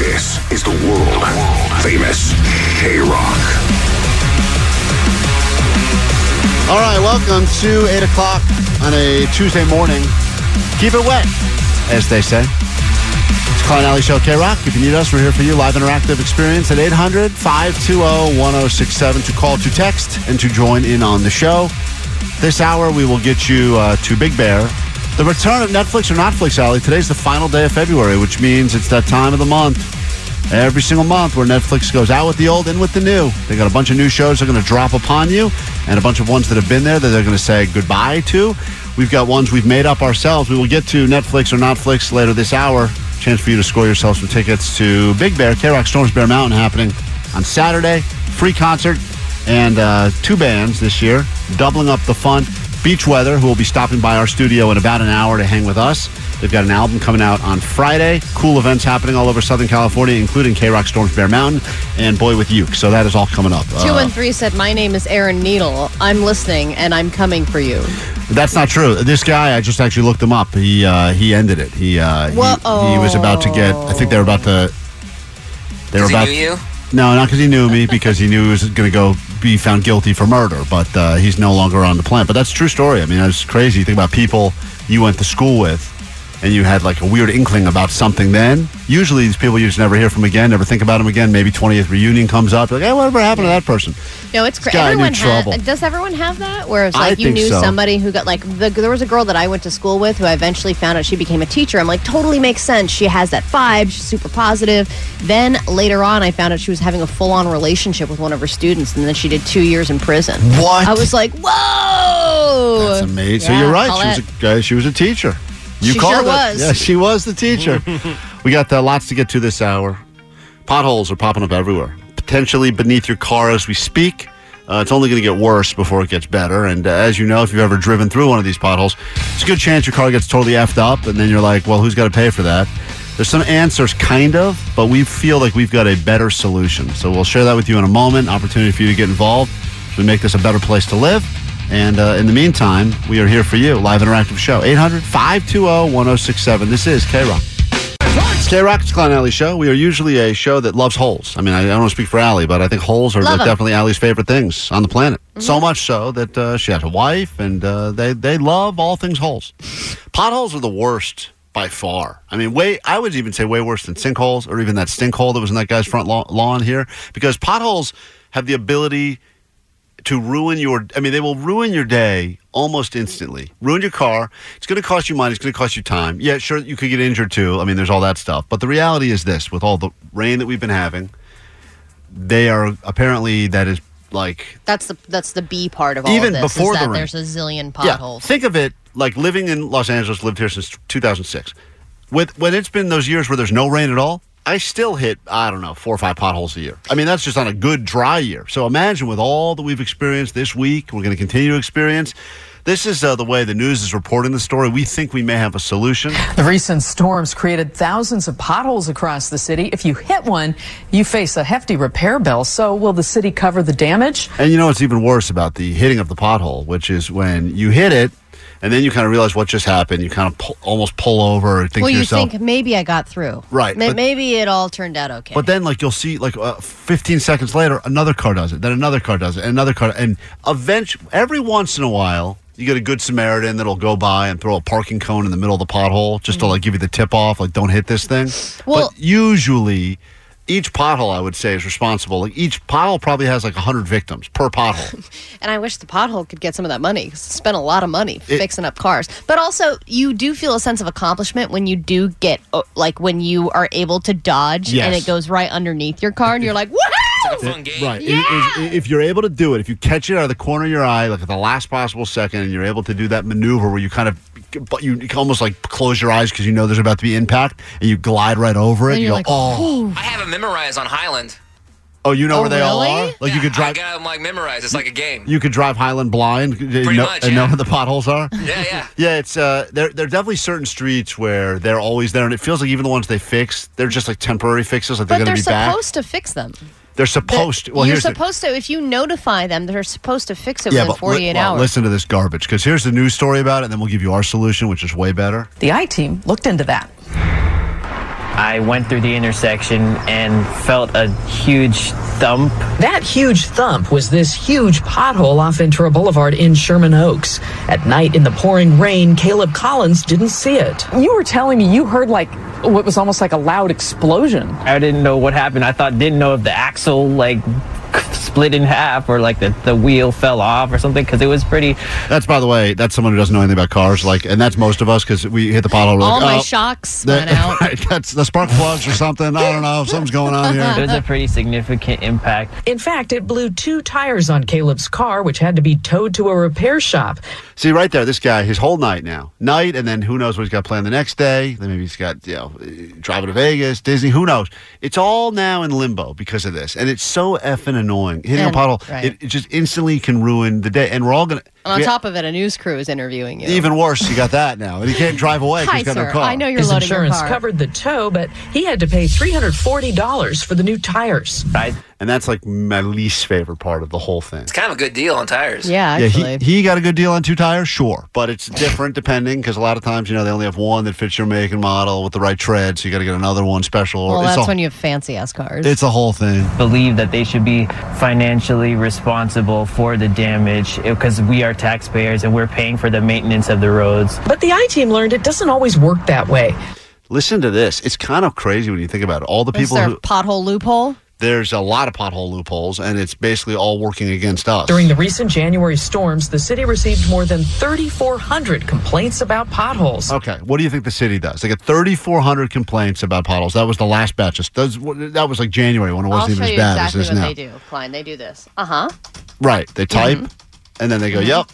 This is the world famous KROQ. All right, welcome to 8 o'clock on a Tuesday morning. Keep it wet, as they say. It's Klein Alley Show KROQ. If you need us, we're here for you. Live interactive experience at 800 520 1067 to call, to text, and to join in on the show. This hour, we will get you uh, to Big Bear. The return of Netflix or Netflix, Alley. Today's the final day of February, which means it's that time of the month. Every single month where Netflix goes out with the old, in with the new. They got a bunch of new shows they're going to drop upon you, and a bunch of ones that have been there that they're going to say goodbye to. We've got ones we've made up ourselves. We will get to Netflix or Netflix later this hour. Chance for you to score yourself some tickets to Big Bear, KROQ Storms Bear Mountain happening on Saturday. Free concert and uh, two bands this year, doubling up the fun. Beach Weather, who will be stopping by our studio in about an hour to hang with us. They've got an album coming out on Friday. Cool events happening all over Southern California, including KROQ Storms Bear Mountain and Boy with Uke. So that is all coming up. Two Uh, 213 said, My name is Aaron Needle. I'm listening and I'm coming for you. That's not true. This guy, I just actually looked him up. He uh, he ended it. He, uh, he he was about to get. I think they were about to. They were Does he about. knew you? No, not because he knew me, because he knew he was going to go be found guilty for murder. But uh, he's no longer on the planet. But that's true story. I mean, it's crazy. Think about people you went to school with, and you had like a weird inkling about something. Then usually these people you just never hear from again, never think about them again. Maybe twentieth reunion comes up, like, hey, whatever happened to that person? No, it's crazy. Everyone ha- trouble. does everyone have that? Whereas, I like, you knew so. somebody who got like the, there was a girl that I went to school with who I eventually found out she became a teacher. I'm like, totally makes sense. She has that vibe. She's super positive. Then later on, I found out she was having a full on relationship with one of her students, and then she did two years in prison. What? I was like, whoa. That's amazing. so you're right. She was, a, uh, she was a teacher. You She called sure it. was. Yeah, she was the teacher. we got uh, lots to get to this hour. Potholes are popping up everywhere, potentially beneath your car as we speak. Uh, it's only going to get worse before it gets better. And uh, as you know, if you've ever driven through one of these potholes, it's a good chance your car gets totally effed up, and then you're like, well, who's got to pay for that? There's some answers, kind of, but we feel like we've got a better solution. So we'll share that with you in a moment. Opportunity for you to get involved. We make this a better place to live. And uh, in the meantime, we are here for you. Live interactive show. 800 520 1067. This is KROQ. It's KROQ, it's Klein Alley Show. We are usually a show that loves holes. I mean, I, don't want to speak for Allie, but I think holes are Love 'em. definitely Allie's favorite things on the planet. So much so that uh, she has a wife, and uh, they they love all things holes. Potholes are the worst by far. I mean, way I would even say way worse than sinkholes, or even that stink hole that was in that guy's front lawn, lawn here, because potholes have the ability to ruin your I mean they will ruin your day almost instantly. Ruin your car. It's going to cost you money, it's going to cost you time. Yeah, sure you could get injured too. I mean there's all that stuff. But the reality is this with all the rain that we've been having, they are apparently that is like That's the that's the B part of all Even of this. before is the rain. there's a zillion yeah, potholes. think of it like living in Los Angeles, lived here since 2006. With when it's been those years where there's no rain at all, I still hit I don't know four or five potholes a year. I mean that's just on a good dry year. So imagine with all that we've experienced this week, we're going to continue to experience. This is uh, the way the news is reporting the story. We think we may have a solution. The recent storms created thousands of potholes across the city. If you hit one, you face a hefty repair bill. So, will the city cover the damage? And you know what's even worse about the hitting of the pothole, which is when you hit it, and then you kind of realize what just happened. You kind of pull, almost pull over, and think well, to you yourself, think maybe I got through. Right, Ma- but- maybe it all turned out okay. But then, like you'll see, like uh, 15 seconds later, another car does it. Then another car does it. And another car, and eventually, every once in a while, you get a good Samaritan that'll go by and throw a parking cone in the middle of the pothole just to like give you the tip off, like don't hit this thing. Mm. Well- but usually, each pothole, I would say, is responsible. Like each pothole probably has like hundred victims per pothole. And I wish the pothole could get some of that money because it's spent a lot of money fixing up cars. But also, you do feel a sense of accomplishment when you do get, uh, like, when you are able to dodge and it goes right underneath your car and you're like, woohoo! It's a fun game. Right. If- If, if you're able to do it, if you catch it out of the corner of your eye, like at the last possible second, and you're able to do that maneuver where you kind of, but you almost like close your eyes because you know there's about to be impact, and you glide right over it. And you you're go, like, oh, I have it memorized on Highland. oh, you know Oh, where they all are. Like you Yeah, could I drive. got them like memorized. It's like a game. You could drive Highland blind and Pretty know, much, and know yeah. where the potholes are. Yeah, yeah. Yeah, it's uh, there. There are definitely certain streets where they're always there, and it feels like even the ones they fix, they're just like temporary fixes. Like they're But going they're to be back. They're supposed to fix them. They're supposed. to. Well, you're here's the- supposed to, if you notify them, they're supposed to fix it yeah, within but li- 48 well, hours. listen to this garbage because here's the news story about it, and then we'll give you our solution, which is way better. The I team looked into that. I went through the intersection and felt a huge thump. That huge thump was this huge pothole off Ventura Boulevard in Sherman Oaks. At night in the pouring rain, Caleb Collins didn't see it. You were telling me you heard like what was almost like a loud explosion. I didn't know what happened. I thought didn't know if the axle like split in half or like the, the wheel fell off or something because it was pretty That's by the way, that's someone who doesn't know anything about cars, like, and that's most of us because we hit the pothole. we're All like, my oh, shocks that- went out. right, that's the spark plugs or something. I don't know. Something's going on it here. was a pretty significant impact. In fact, it blew two tires on Caleb's car, which had to be towed to a repair shop. See, right there, this guy, his whole night now, night, and then who knows what he's got planned the next day. Then maybe he's got, you know, driving to Vegas, Disney, who knows? It's all now in limbo because of this, and it's so effing annoying. Hitting And- a pothole, right. it, it just instantly can ruin the day, and we're all gonna. And on we- top of it, a news crew is interviewing you. Even worse, you got that now, and he can't drive away because Hi, he's got no car. I know you're His loading your insurance car. covered the tow, but he had to pay $340 for the new tires. I and that's like my least favorite part of the whole thing. It's kind of a good deal on tires. Yeah, Yeah, he, he got a good deal on two tires, sure, but it's different depending because a lot of times you know they only have one that fits your make and model with the right tread, so you got to get another one special. well, it's that's a, when you have fancy ass cars. it's a whole thing. believe that they should be financially responsible for the damage because we are taxpayers and we're paying for the maintenance of the roads. But the I team learned it doesn't always work that way. Listen to this. It's kind of crazy when you think about it. All the Is people there who pothole loophole? there's a lot of pothole loopholes, and it's basically all working against us. During the recent January storms, the city received more than 3,400 complaints about potholes. Okay, what do you think the city does? They get 3,400 complaints about potholes. That was the last batch. Of- That was, that was like January when it I'll wasn't show even as bad exactly as it what is now. they do, Klein. They do this. Uh huh. Right. They type, Mm-hmm. And then they go, "Yep,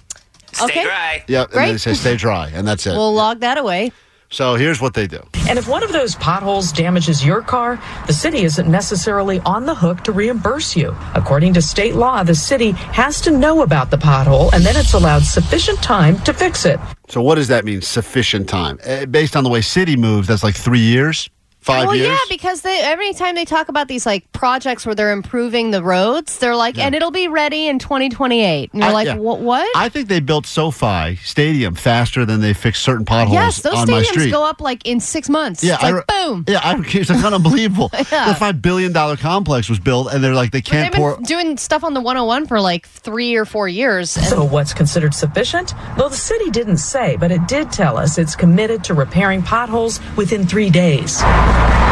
Stay Okay. dry. yep," and then they Great. say, "Stay dry," and that's it. We'll log that away. so here's what they do. And if one of those potholes damages your car, the city isn't necessarily on the hook to reimburse you. According to state law, the city has to know about the pothole and then it's allowed sufficient time to fix it. So what does that mean? Sufficient time, uh, based on the way city moves. That's like three years, five well, years. yeah, because they every time they talk about these like projects where they're improving the roads, they're like, and it'll be ready in 2028. And you're I- like, yeah. what? What? I think they built SoFi Stadium faster than they fixed certain potholes yes, those on my stadiums street. go up like in six months. yeah, it's I like re- boom. Yeah, I, it's kind of unbelievable. Yeah. The five billion dollar complex was built, and they're like they But can't they've been pour. doing stuff on the 101 for like three or four years. And So what's considered sufficient? Well, the city didn't say, but it did tell us it's committed to repairing potholes within three days.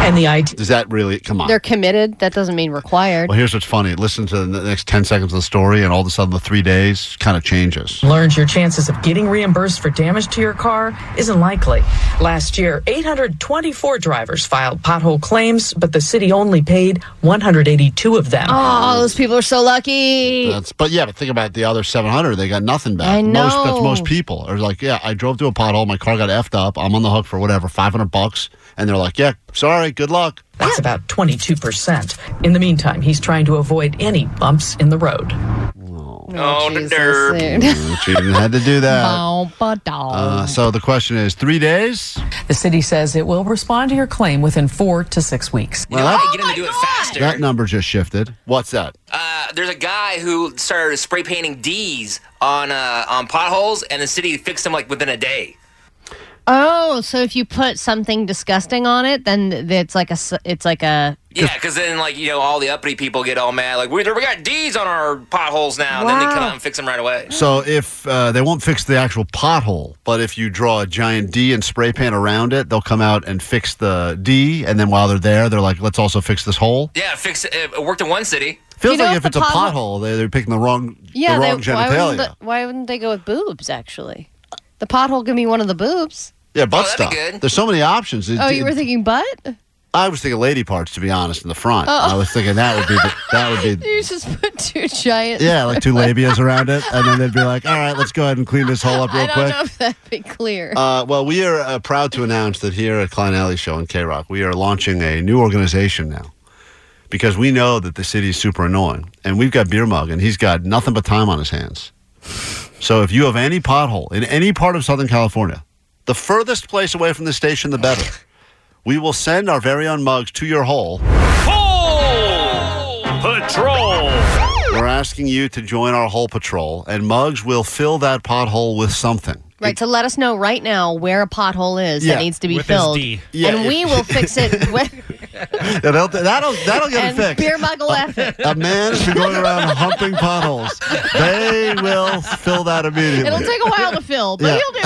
And the IT Does that really come on? they're committed. That doesn't mean required. Well, here's what's funny. Listen to the next 10 seconds of the story, and all of a sudden, the three days kind of changes. Learns your chances of getting reimbursed for damage to your car isn't likely. Last year, 824 drivers filed pothole claims, but the city only paid 182 of them. Oh, those people are so lucky. That's, but yeah, but think about the other 700. They got nothing back. I Most, that's most people. Are like, yeah, I drove through a pothole. My car got effed up. I'm on the hook for whatever, 500 bucks. And they're like, yeah, sorry, good luck. That's about 22%. In the meantime, he's trying to avoid any bumps in the road. Oh, the Jesus, derp. She didn't have to do that. Bow, ba, dow. Uh, so the question is three days? The city says it will respond to your claim within four to six weeks. You know Well, how get them to do it faster? That number just shifted. What's that? uh, there's a guy who started spray painting D's on uh, on potholes, and the city fixed them like within a day. Oh, so if you put something disgusting on it, then it's like a it's like a Yeah, because then like you know all the uppity people get all mad like we, we got D's on our potholes now, and then they come out and fix them right away. So if uh, they won't fix the actual pothole, but if you draw a giant D and spray paint around it, they'll come out and fix the D, and then while they're there, they're like, "Let's also fix this hole." Yeah, fix it. It worked in one city. Feels You know, like if if the it's a pothole- pothole, they, they're picking the wrong, yeah. the They, wrong why, wouldn't the, why wouldn't they go with boobs? Actually, the pothole could be one of the boobs. yeah, butt Oh, that'd stuff. be good. There's so many options. It- Oh, you it- were thinking butt? I was thinking lady parts, to be honest, in the front. Oh. I was thinking that would be the, that would be You just put two giant. yeah, like two labias around it, and then they'd be like, "All right, let's go ahead and clean this hole up real I don't quick." know if that'd be clear. Uh, well, we are uh, proud to announce that here at Klein Alley Show in KROQ, we are launching a new organization now because we know that the city is super annoying. And we've got Beer Mug, and he's got nothing but time on his hands. So if you have any pothole in any part of Southern California, the furthest place away from the station, the better. We will send our very own mugs to your hole. Hole Patrol. We're asking you to join our hole patrol, and mugs will fill that pothole with something. Right. So let us know right now where a pothole is Yeah, that needs to be with his filled, D. Yeah, and if- we will fix it. With, Yeah, that'll, that'll, that'll get and it fixed. beer mug will F it. A man has been going around humping potholes. They will fill that immediately. It'll take a while to fill, but Yeah. he'll do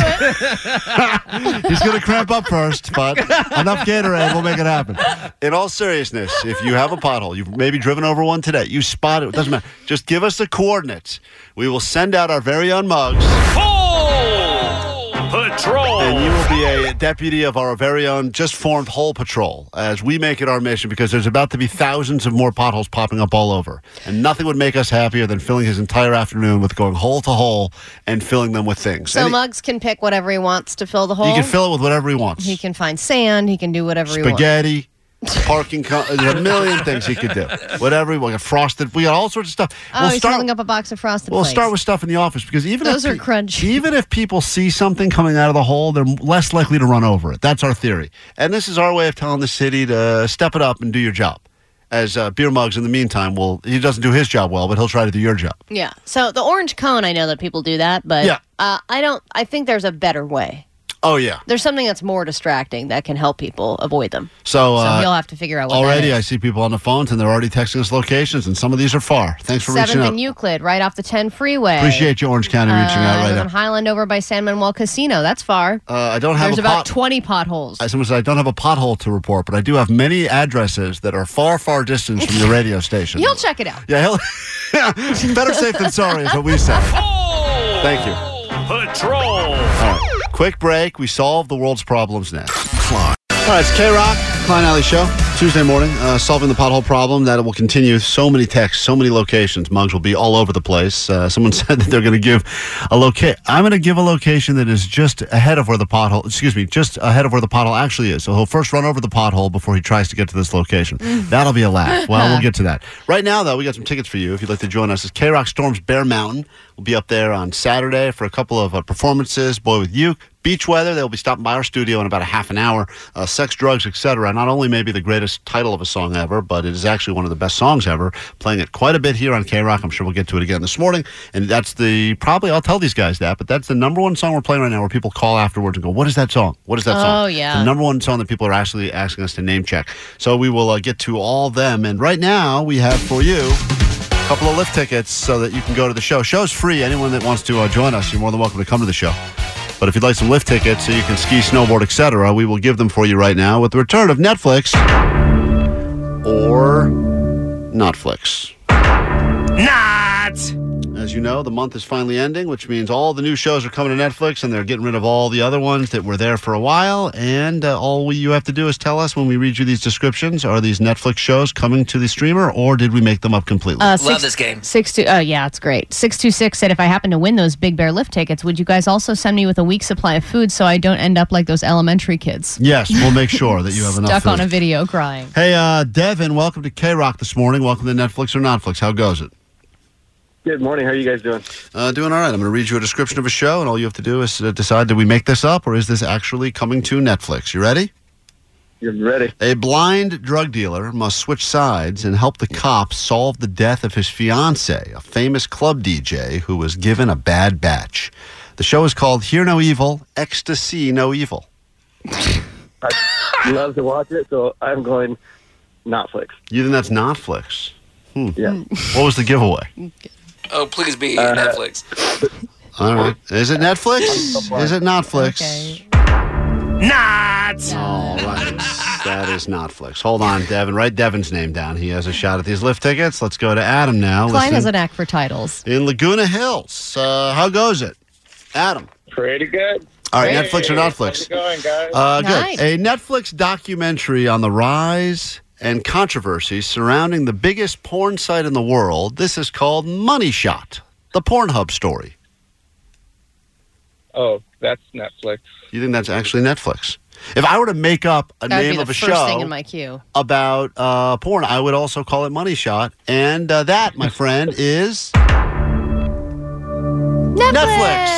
it. He's going to cramp up first, but enough Gatorade will make it happen. In all seriousness, if you have a pothole, you've maybe driven over one today, you spot it, it doesn't matter. Just give us the coordinates. We will send out our very own mugs, Patrol. and you will be a deputy of our very own just formed hole patrol as we make it our mission because there's about to be thousands of more potholes popping up all over. And nothing would make us happier than filling his entire afternoon with going hole to hole and filling them with things. So Any- Muggs can pick whatever he wants to fill the hole. he can fill it with whatever he wants. He can find sand. He can do whatever he wants. spaghetti, parking. Co- there's a million things he could do. Whatever. We got frosted. We got all sorts of stuff. Oh, he's holding up a box of frosted We'll start with stuff in the office because even Those if are crunchy. even if people see something coming out of the hole, they're less likely to run over it. That's our theory, and this is our way of telling the city to step it up and do your job. As uh, beer mugs, in the meantime, will he doesn't do his job well, but he'll try to do your job. Yeah. So the orange cone, I know that people do that, but Yeah. uh, I don't. I think there's a better way. Oh yeah. There's something that's more distracting that can help people avoid them. So, So uh, you'll have to figure out what already, that I see people on the phones, and they're already texting us locations, and some of these are far. Thanks for reaching Seventh out. and Euclid, right off the 10 freeway. Appreciate you, Orange County, reaching out Uh, right there's now. Highland over by San Manuel Casino. That's far. Uh, I don't have There's a about pot- 20 potholes. I someone said I don't have a pothole to report, but I do have many addresses that are far, far distance from your radio station. You'll check it out. Yeah, he'll, better safe than sorry is what we say. Thank you. Patrol. All right, quick break. We solve the world's problems next. All right, it's KROQ, Klein Alley Show, Tuesday morning, uh, solving the pothole problem. That will continue. So many texts, so many locations. Mugs will be all over the place. Uh, someone said that they're going to give a location. I'm going to give a location that is just ahead of where the pothole. Excuse me, just ahead of where the pothole actually is. So he'll first run over the pothole before he tries to get to this location. That'll be a laugh. Well, we'll get to that. Right now, though, we got some tickets for you. If you'd like to join us, it's KROQ Storms Bear Mountain. We'll be up there on Saturday for a couple of uh, performances. Boy with Uke, Beach Weather. They'll be stopping by our studio in about a half an hour. Uh, Sex, Drugs, Etc. Not only may be the greatest title of a song ever, but it is actually one of the best songs ever. Playing it quite a bit here on KROQ. I'm sure we'll get to it again this morning. And that's the probably I'll tell these guys that, but that's the number one song we're playing right now where people call afterwards and go, "What is that song? What is that song?" Oh, yeah. The number one song that people are actually asking us to name check. So we will uh, get to all them. And right now we have for you a couple of lift tickets so that you can go to the show. Show's free. Anyone that wants to uh, join us, you're more than welcome to come to the show. But if you'd like some lift tickets so you can ski, snowboard, etc., we will give them for you right now with the return of Netflix or Netflix. Not. As you know, the month is finally ending, which means all the new shows are coming to Netflix, and they're getting rid of all the other ones that were there for a while. And uh, all we, you have to do is tell us when we read you these descriptions: are these Netflix shows coming to the streamer, or did we make them up completely? Uh, Love this game. Six two. Oh yeah, it's great. Six two six said if I happen to win those Big Bear lift tickets, would you guys also send me with a week's supply of food so I don't end up like those elementary kids yes, we'll make sure that you have enough. stuck on a video crying? Hey, uh, Devin, welcome to KROQ this morning. Welcome to Netflix or Netflix. How goes it? Good morning. How are you guys doing? Uh, doing all right. I'm going to read you a description of a show, and all you have to do is uh, decide: did we make this up, or is this actually coming to Netflix? You ready? You're ready. A blind drug dealer must switch sides and help the cops solve the death of his fiance, a famous club DJ who was given a bad batch. The show is called Hear No Evil, Ecstasy No Evil. I love to watch it, so I'm going Netflix. You think that's Netflix? Hmm. Yeah. What was the giveaway? Oh, please be Uh, Netflix. All right. Is it Netflix? Is it Netflix? Okay. Not. All right. That is Netflix. Hold on, Devin. Write Devin's name down. He has a shot at these lift tickets. Let's go to Adam now. Klein has listening an act for titles. in Laguna Hills. Uh, how goes it? Adam. Pretty good. All right, Netflix or How's Netflix? it going, guys? Uh, Nice. good. A Netflix documentary on the rise and controversy surrounding the biggest porn site in the world. This is called Money Shot, the Pornhub story. oh, that's Netflix. You think that's actually Netflix? If I were to make up a That would name be the of a first show thing in my queue. about uh, porn, I would also call it Money Shot. And uh, that, my friend, is Netflix.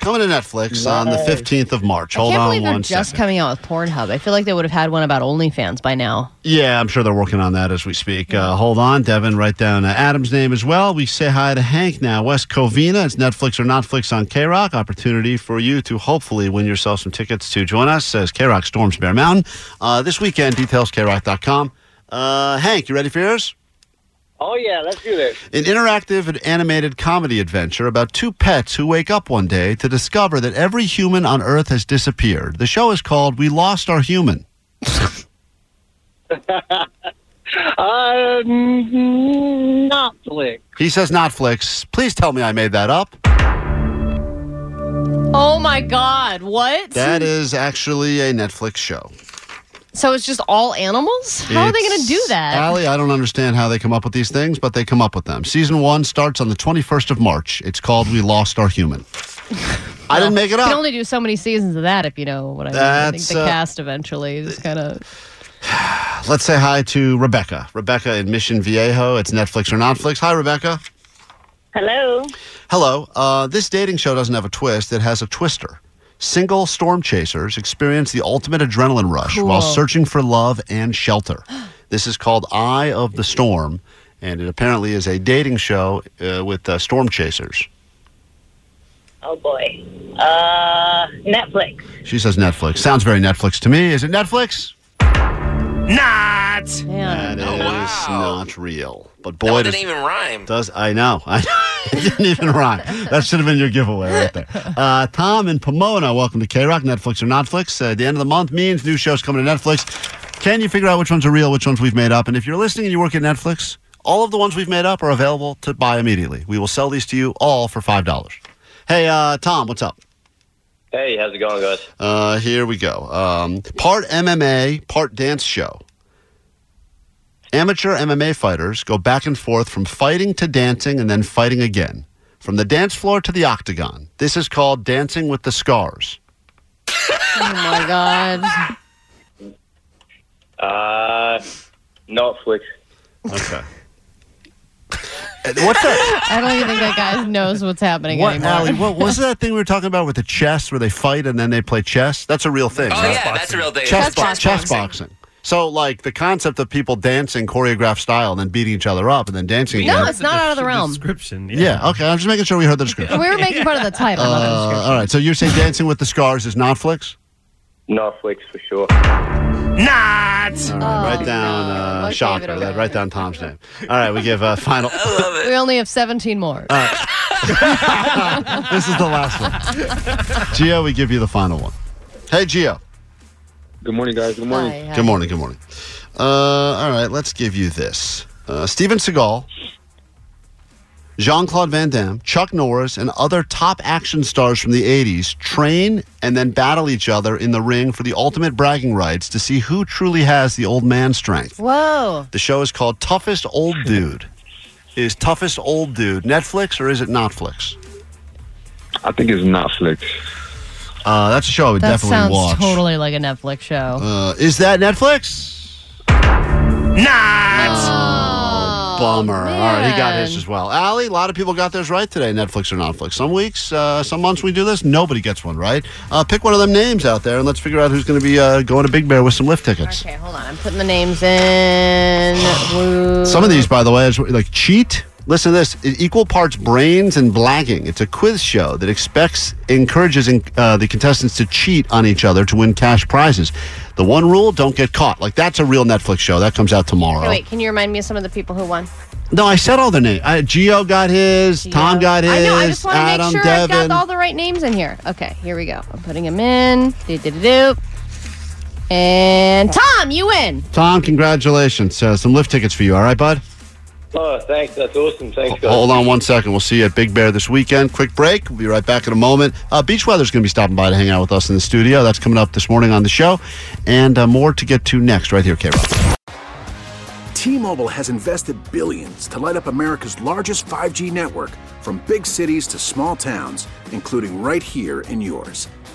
Coming to Netflix on the 15th of March. I Hold can't on believe they're one just second. coming out with Pornhub. I feel like they would have had one about OnlyFans by now. Yeah, I'm sure they're working on that as we speak. Uh, hold on, Devin. Write down uh, Adam's name as well. We say hi to Hank now. West Covina. It's Netflix or Netflix on KROQ. Opportunity for you to hopefully win yourself some tickets to join us as KROQ storms Bear Mountain uh, this weekend. Details kroq.com. Uh, Hank, you ready for yours? Oh, yeah, let's do this. An interactive and animated comedy adventure about two pets who wake up one day to discover that every human on Earth has disappeared. The show is called We Lost Our Human. Uh, Netflix. He says Netflix. Please tell me I made that up. Oh my God! What? That is actually a Netflix show. So it's just all animals? How are they going to do that? Allie, I don't understand how they come up with these things, but they come up with them. Season one starts on the 21st of March. It's called We Lost Our Human. I didn't make it up. You can only do so many seasons of that if you know what I mean. I think the uh, cast eventually is kind of. Let's say hi to Rebecca. Rebecca in Mission Viejo. It's Netflix or Netflix. Hi, Rebecca. Hello. Hello. Uh, this dating show doesn't have a twist, it has a twister. Single storm chasers experience the ultimate adrenaline rush Cool. while searching for love and shelter. this is called Eye of the Storm, and it apparently is a dating show uh, with uh, storm chasers. Oh boy. Uh, Netflix. She says Netflix. Sounds very Netflix to me. Is it Netflix? Not. Man. That is Oh, wow. not real. But boy, one does, didn't even rhyme. does I know. I it didn't even rhyme. That should have been your giveaway right there. Uh, Tom and Pomona, welcome to KROQ. Netflix or Netflix? Uh, the end of the month means new shows coming to Netflix. Can you figure out which ones are real, which ones we've made up? And if you're listening and you work at Netflix, all of the ones we've made up are available to buy immediately. We will sell these to you all for five dollars. Hey, uh, Tom, what's up? Hey, how's it going, guys? Uh, here we go. Um, part MMA, part dance show. Amateur MMA fighters go back and forth from fighting to dancing and then fighting again. From the dance floor to the octagon. This is called Dancing with the Scars. Oh my God. Uh, Netflix. Okay. What's that? I don't even think that guy knows what's happening What, anymore. Allie, what was that thing we were talking about with the chess where they fight and then they play chess? That's a real thing. Oh right? yeah, that's a real thing. chess, bo- Chess chess boxing. So, like the concept of people dancing choreographed style and then beating each other up and then dancing no, again. it's not out of the realm. Description. Yeah, okay. I'm just making sure we heard the description. We were making fun of the title, not the Uh, description. all right, so you're saying Dancing with the Scars is Netflix? Netflix for sure. Not. All right, write Oh, down no. uh, Let's Shocker. leave okay. write down Tom's name. All right, we give uh, final. I love it. We only have 17 more. this is the last one. Gio, we give you the final one. Hey, Gio. Good morning, guys. Good morning. Hi, hi. Good morning. Good morning. Uh, all right, let's give you this. Uh, Steven Seagal, Jean Claude Van Damme, Chuck Norris, and other top action stars from the 80s train and then battle each other in the ring for the ultimate bragging rights to see who truly has the old man strength. Whoa. The show is called Toughest Old Dude. Is Toughest Old Dude Netflix or is it Netflix? I think it's Netflix. Uh, that's a show I would That definitely sounds watch. totally like a Netflix show. Uh, is that Netflix? Not. oh, Bummer. All right, he got his as well. Allie, a lot of people got theirs right today, Netflix or Netflix. Some weeks, uh, some months we do this, nobody gets one right. Uh, pick one of them names out there and let's figure out who's going to be uh, going to Big Bear with some lift tickets. Okay, hold on. I'm putting the names in. Some of these, by the way, is like cheat Listen to this: equal parts brains and blagging. It's a quiz show that expects, encourages uh, the contestants to cheat on each other to win cash prizes. The one rule: don't get caught. Like that's a real Netflix show that comes out tomorrow. Okay, wait, can you remind me of some of the people who won? No, I said all the names. Uh, Gio got his. Tom got his. I know. I just want to make sure Devin. I've got all the right names in here. Okay, here we go. I'm putting them in. Do do do do. And Tom, you win. Tom, congratulations. Uh, some lift tickets for you. All right, bud. Oh, thanks. That's awesome. Thanks, guys. Hold on one second. We'll see you at Big Bear this weekend. Quick break. We'll be right back in a moment. Uh, Beach Weather's going to be stopping by to hang out with us in the studio. That's coming up this morning on the show. And uh, more to get to next right here, KROQ. T-Mobile has invested billions to light up America's largest 5G network from big cities to small towns, including right here in yours.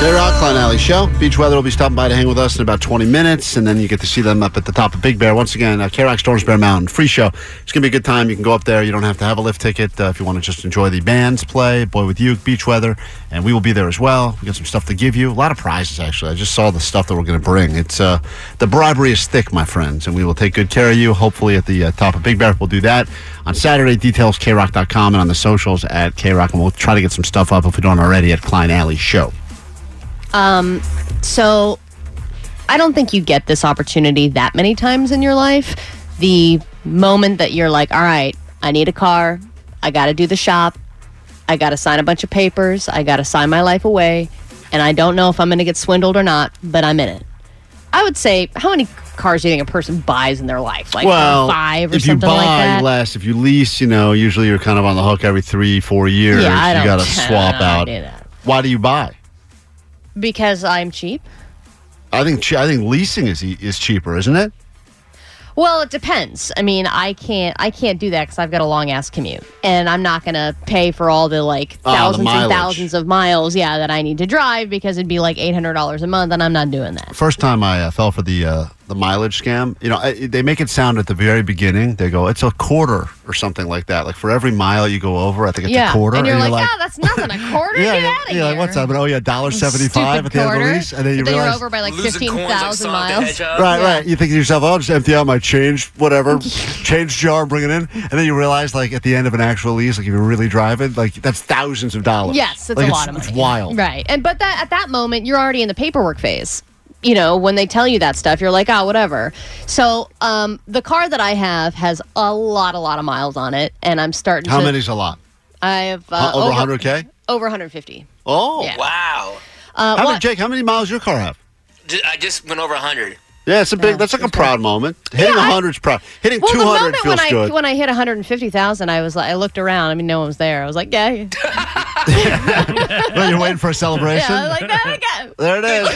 J Rock, Klein Alley Show. Beach Weather will be stopping by to hang with us in about 20 minutes, and then you get to see them up at the top of Big Bear. Once again, uh, KROQ Storms Bear Mountain. Free show. It's going to be a good time. You can go up there. You don't have to have a lift ticket uh, if you want to just enjoy the bands play, Boy With Uke, Beach Weather, and we will be there as well. We got some stuff to give you. A lot of prizes, actually. I just saw the stuff that we're going to bring. It's uh, The bribery is thick, my friends, and we will take good care of you. Hopefully, at the uh, top of Big Bear, we'll do that. On Saturday, details kroq.com and on the socials at krock, and we'll try to get some stuff up if we don't already at Klein Alley Show. Um, so I don't think you get this opportunity that many times in your life. The moment that you're like, all right, I need a car, I got to do the shop, I got to sign a bunch of papers, I got to sign my life away, and I don't know if I'm going to get swindled or not, but I'm in it. I would say, how many cars do you think a person buys in their life? Like well, five or if you something buy like that? less, if you lease, you know, usually you're kind of on the hook every three, four years. Yeah, I you don't- got to I swap don't out. do that. Why do you buy? Because I'm cheap. I think che- I think leasing is e- is cheaper, isn't it? Well, it depends. I mean, I can't I can't do that because I've got a long ass commute, and I'm not gonna pay for all the like Ah, the thousands and thousands of miles, yeah, that I need to drive because it'd be like eight hundred dollars a month, and I'm not doing that. First time I uh, fell for the uh, the mileage scam, you know, I, they make it sound at the very beginning. They go, "It's a quarter" or something like that. Like for every mile you go over, I think it's yeah, a quarter. and you're like, oh, that's nothing, a quarter. yeah, Get yeah, out of yeah, like what's that? But oh yeah, dollar seventy five at the end of the lease, and then you But realize you're over by like fifteen thousand like thousand Sonic the miles. Right, Yeah. right. You think to yourself, "Oh, I'll just empty out my change, whatever, change jar, bring it in," and then you realize, like at the end of an actual lease, like if you're really driving, like that's thousands of dollars. Yes, it's Like, a lot of money. It's wild. Right. And but that at that moment you're already in the paperwork phase. You know, when they tell you that stuff, you're like, oh, whatever. So, um, the car that I have has a lot, a lot of miles on it, and I'm starting to How to. many's a lot? I have uh, Uh, over 100k. Over 150. Oh, Yeah. Wow. Uh, how well, many, Jake? How many miles your car have? I just went over 100. Yeah, it's a big. that's like a proud moment. Hitting Yeah, I- 100's proud. Hitting well, the 200 moment feels when I good. when I hit 150,000, I was like, I looked around. I mean, no one was there. I was like, yeah, Well, you're waiting for a celebration. yeah, like, there we go. there it is.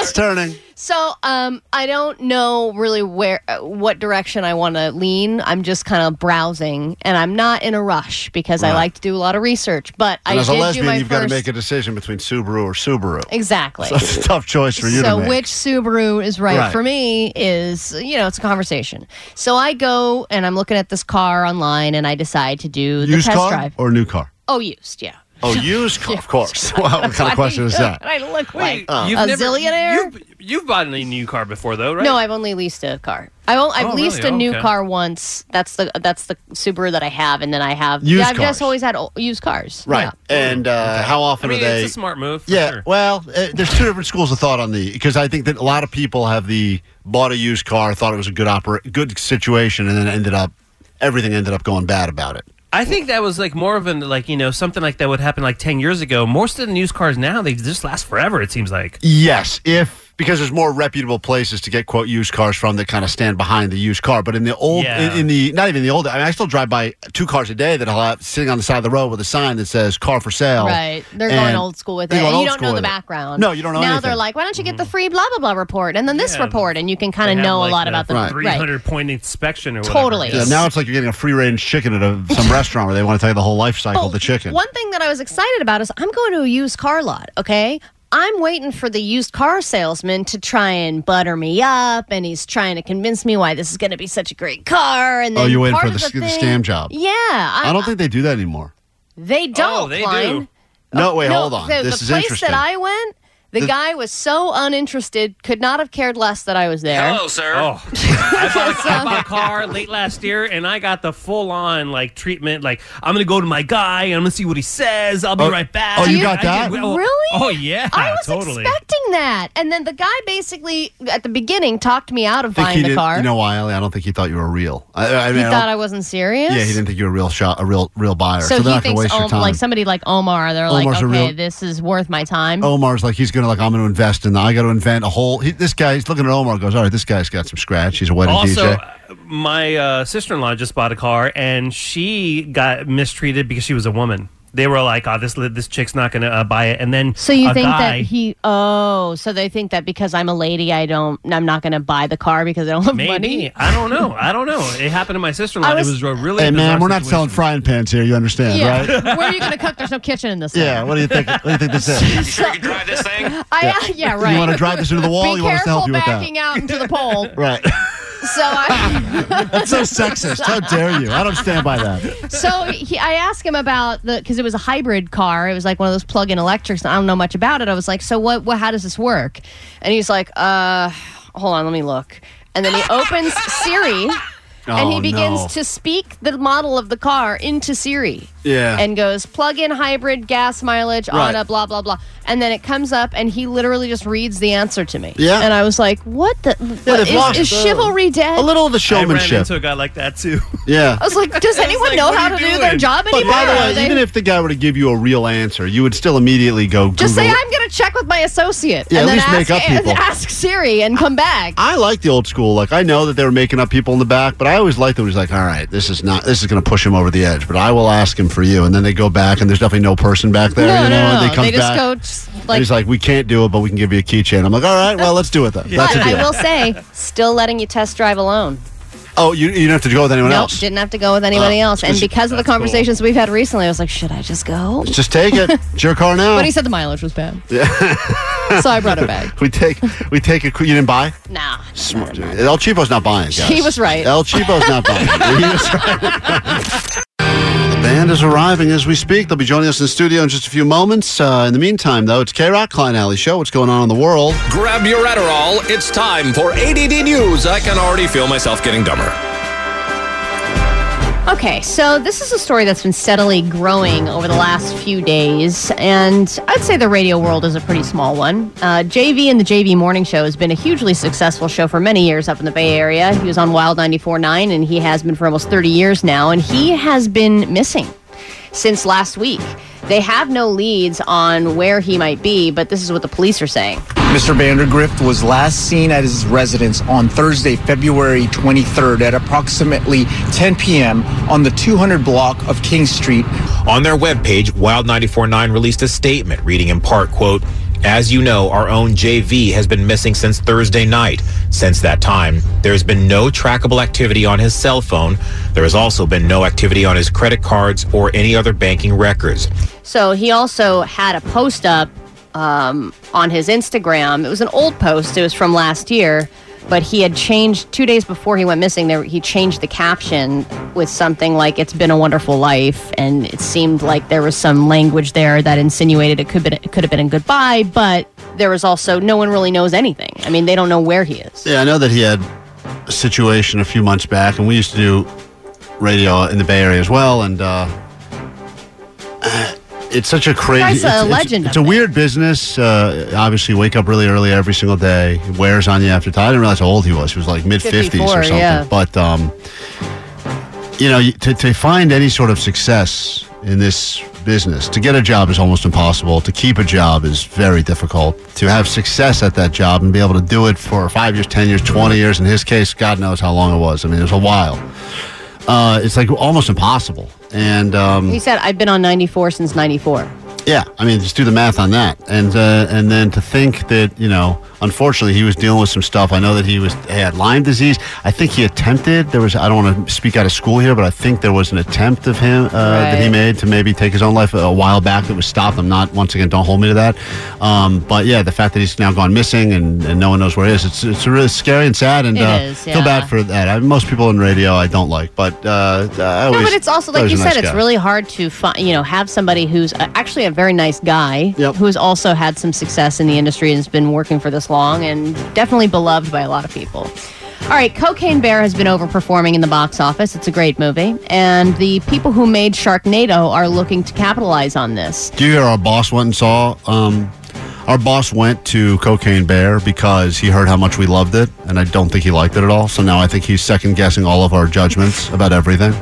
it's turning. So, um, I don't know really where, uh, what direction I want to lean. I'm just kind of browsing, and I'm not in a rush because I like to do a lot of research. But And I as a did do lesbian, my you've got to make a decision between Subaru or Subaru. exactly. So it's a tough choice for you so to make. which Subaru is right, Right. for me is you know it's a conversation. So I go and I'm looking at this car online and I decide to do the Used test car drive. or new car? Oh, used, yeah. Oh, used car, of course. Well, what kind of question is that? I look like Uh, a zillionaire. You've, you've bought a new car before, though, right? No, I've only leased a car. I will, I've Oh, leased really? a new Okay. car once. That's the that's the Subaru that I have, and then I have. Used yeah, I've cars. just always had o- used cars. Right. Yeah. And uh, how often I mean, are they? it's a smart move. For yeah. sure. Well, uh, there's two different schools of thought on the because I think that a lot of people have the bought a used car, thought it was a good opera, good situation, and then ended up everything ended up going bad about it. I think that was like more of an like you know something like that would happen like ten years ago. Most of the news cars now they just last forever. It seems like. Yes, if because there's more reputable places to get quote used cars from that kind of stand behind the used car. But in the old, Yeah. in, in the not even the old, I mean, I still drive by two cars a day that I'll have sitting on the side of the road with a sign that says "car for sale." Right. They're going old school with it. And you don't know the with it. background. No, you don't know Now anything. they're like, why don't you get the mm-hmm. free blah, blah, blah report and then this Yeah. report? And you can kind of know like, a lot the about the. Right. 300 point inspection or whatever. Totally. Yeah, now it's like you're getting a free range chicken at a, some restaurant where they want to tell you the whole life cycle of the chicken. One thing that I was excited about is I'm going to a used car lot, okay? I'm waiting for the used car salesman to try and butter me up, and he's trying to convince me why this is going to be such a great car. And Oh, you're waiting for the, the thing- scam job. Yeah, I, I don't think they do that anymore. they oh, don't. Oh, they Klein. do. No, wait, no, hold on. The, this the is place interesting. that I went, the, The- guy was so uninterested, could not have cared less that I was there. Hello, sir. Oh, I bought, I bought a car late last year, and I got the full on like treatment. Like I'm gonna go to my guy, and I'm gonna see what he says. I'll be Oh, right back. oh, you I got did- that? oh, Really? Oh yeah, I was totally. expecting that, and then the guy basically at the beginning talked me out of think buying the did- car. You know why, Ellie? I don't think he thought you were real. I, I he I thought I wasn't serious. yeah, he didn't think you were a real shot, a real, real buyer. So, So, they're he not going to thinks waste your Om- time. like somebody like Omar. They're Omar's like, okay, real- this is worth my time. Omar's like he's gonna like I'm gonna invest in. The, I got to invent a whole. He, this guy, he's looking at Omar. Goes, all right, this guy's got some scratch. He's a wedding Also, DJ. my uh, sister in law just bought a car, and she got mistreated because she was a woman. They were like, "Oh, this this chick's not gonna uh, buy it," and then So you a think guy, that he? Oh, so they think that because I'm a lady, I don't. I'm not going to buy the car because I don't have Maybe money. I don't know. I don't know. It happened to my sister in law. I It was- was a really Hey man, we're not selling frying pans here. You understand, Yeah. right? Where are you going to cook? There's no kitchen in this. Yeah. thing. What do you think? What do you think this is? You sure you can drive this thing? I, yeah. right. You want to drive this into the wall? Be you want us to help careful you with that? backing out into the pole. Right. So I. That's so sexist. How dare you? I don't stand by that. so he, I asked him about the because it was a hybrid car. It was like one of those plug-in electrics. I don't know much about it. I was like, so what? what how does this work? And he's like, uh, hold on, let me look. And then he opens Siri. and he Oh, begins no. to speak the model of the car into Siri. Yeah. And goes plug-in hybrid gas mileage on Right. a blah blah blah. And then it comes up and he literally just reads the answer to me. Yeah. And I was like, what the Yeah, what, they've is, lost is the- chivalry dead? A little of the I ran showmanship. into a guy like that too. Yeah. I was like, does anyone like, know what are how you to do their doing? job But anymore? by the way, they- even if the guy were to give you a real answer, you would still immediately go Google. Just say it. I'm going to check with my associate, Yeah, and at then least ask, make up and people. ask Siri and come back. I like the old school. Like I know that they were making up people in the back, but I always liked that. He's like, all right, this is not. This is going to push him over the edge. But I will ask him for you, and then they go back, and there's definitely no person back there. no, you know, no, and no. they come They just back. go just and like. he's like, we can't do it, but we can give you a keychain. I'm like, all right, well, let's do it then. That's but a deal. I will say, still letting you test drive alone. oh, you, you don't have to go with anyone Nope, else. didn't have to go with anybody Oh, else. And just- because of the that's cool. conversations we've had recently, I was like, should I just go? Let's Just take it. It's your car now. But he said the mileage was bad. Yeah. so I brought it back. we take we take it. You didn't buy. Nah. Smart. El Cheapo's not buying. Guys. He was right. El Cheapo's not buying. He was right. Band is arriving as we speak. They'll be joining us in the studio in just a few moments. Uh, in the meantime, though, it's K Rock Klein Alley Show. What's going on in the world? Grab your Adderall. It's time for ADD News. I can already feel myself getting dumber. Okay, so this is a story that's been steadily growing over the last few days, and I'd say the radio world is a pretty small one. Uh, JV and the JV Morning Show has been a hugely successful show for many years up in the Bay Area. He was on Wild 94.9, and he has been for almost 30 years now, and he has been missing since last week. They have no leads on where he might be, but this is what the police are saying. Mr. Vandergrift was last seen at his residence on Thursday, February 23rd at approximately 10 p.m. on the 200 block of King Street. On their webpage, Wild 94.9 released a statement reading in part, quote, as you know, our own JV has been missing since Thursday night. Since that time, there has been no trackable activity on his cell phone. There has also been no activity on his credit cards or any other banking records. So he also had a post up um, on his Instagram. It was an old post. It was from last year, but he had changed two days before he went missing. There, he changed the caption with something like "It's been a wonderful life," and it seemed like there was some language there that insinuated it could be, it could have been a goodbye, but there was also no one really knows anything. I mean, they don't know where he is. Yeah, I know that he had a situation a few months back, and we used to do radio in the Bay Area as well, and uh, it's such a crazy. It's, a it's, it's- legend It's, up a weird business. Uh, obviously, wake up really early every single day. It wears on you after time. I didn't realize how old he was. He was like mid fifties or something. yeah. But um, you know, to to find any sort of success in this business, to get a job is almost impossible. To keep a job is very difficult. To have success at that job and be able to do it for five years, ten years, twenty years. In his case, God knows how long it was. I mean, it was a while. Uh, it's like almost impossible. And um, He said, "I've been on 94 since 94." Yeah, I mean, just do the math on that, and uh, and then to think that you know, unfortunately, he was dealing with some stuff. I know that he was he had Lyme disease. I think he attempted. There was I don't want to speak out of school here, but I think there was an attempt of him uh, that he made to maybe take his own life a while back that was stopped. I'm not once again, don't hold me to that. Um, but yeah, the fact that he's now gone missing and, and no one knows where he is, it's it's really scary and sad, and It uh, is, feel bad for that. I, most people in radio I don't like, but uh, I No, but it's also like you a said, nice it's really hard to find, you know, have somebody who's uh, actually a very nice guy who has also had some success in the industry and has been working for this long and definitely beloved by a lot of people. All right, Cocaine Bear has been overperforming in the box office. It's a great movie, and the people who made Sharknado are looking to capitalize on this. Do you hear our boss went and saw? Um, our boss went to Cocaine Bear because he heard how much we loved it, and I don't think he liked it at all. So now I think he's second guessing all of our judgments about everything.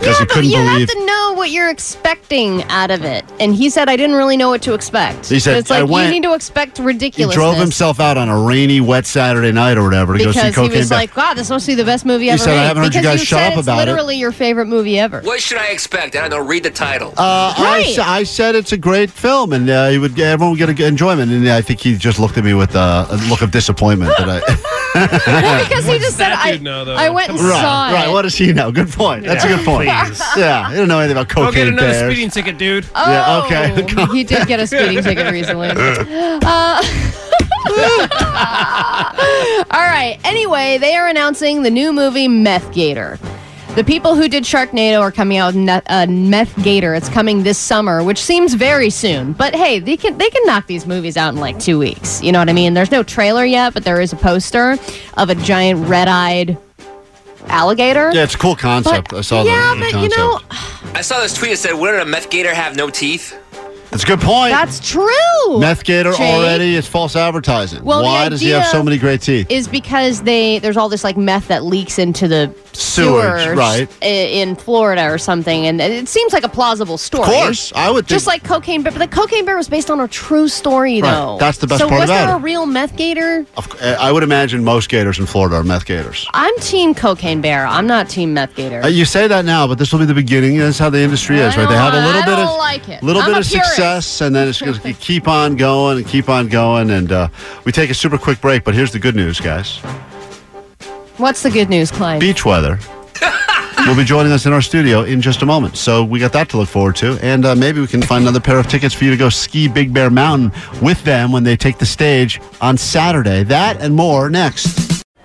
Because he but couldn't you believe. have to know what you're expecting out of it. And he said, I didn't really know what to expect. He said, So it's like, "I went- you need to expect ridiculous. he ridiculousness. drove himself out on a rainy, wet Saturday night or whatever to go see because he Cocaine was Bear. like, "God, this must be the best movie He ever said, "I made." haven't heard you because guys shut said up it's about it. literally your favorite movie ever. What should I expect? I don't know. Read the title. Uh, I, Right. sa- I said it's a great film, and uh, he would everyone would get a good enjoyment. And I think he just looked at me with uh, a look of disappointment that I. well, because he just said, that I, dude know, though? I went and right, saw right. it. What does he know? Good point. That's a good point. Please. Yeah, he didn't know anything about cocaine. Go cocaine get another bears. speeding ticket, dude. Oh, Yeah, okay. he did get a speeding ticket recently. Uh, all right. Anyway, they are announcing the new movie Meth Gator. The people who did Sharknado are coming out with Ne- uh, Meth Gator. It's coming this summer, which seems very soon. But hey, they can they can knock these movies out in like two weeks. You know what I mean? There's no trailer yet, but there is a poster of a giant red-eyed alligator. Yeah, it's a cool concept. I saw that. yeah, the, the but concept. you know, I saw this tweet that said, "Wouldn't a meth gator have no teeth?" That's a good point. that's true. Meth Gator Jake. already is false advertising. Well, Why does he have so many great teeth? is because they there's all this like meth that leaks into the Sewage, sewers right. in Florida or something, and it seems like a plausible story. Of course, I would think. Just like Cocaine Bear, but the Cocaine Bear was based on a true story, Right. though. That's the best so part was about there a real meth gator? Uh, I would imagine most gators in Florida are meth gators. I'm Team Cocaine Bear. I'm not Team Meth Gator. Uh, you say that now, but this will be the beginning. That's how the industry is, right? They have a little bit of like it. little I'm bit of purist. success, and then it's going to keep on going and keep on going. And uh, we take a super quick break, but here's the good news, guys. What's the good news, Klein? Beach weather. will be joining us in our studio in just a moment. So we got that to look forward to. And uh, maybe we can find another pair of tickets for you to go ski Big Bear Mountain with them when they take the stage on Saturday. That and more next.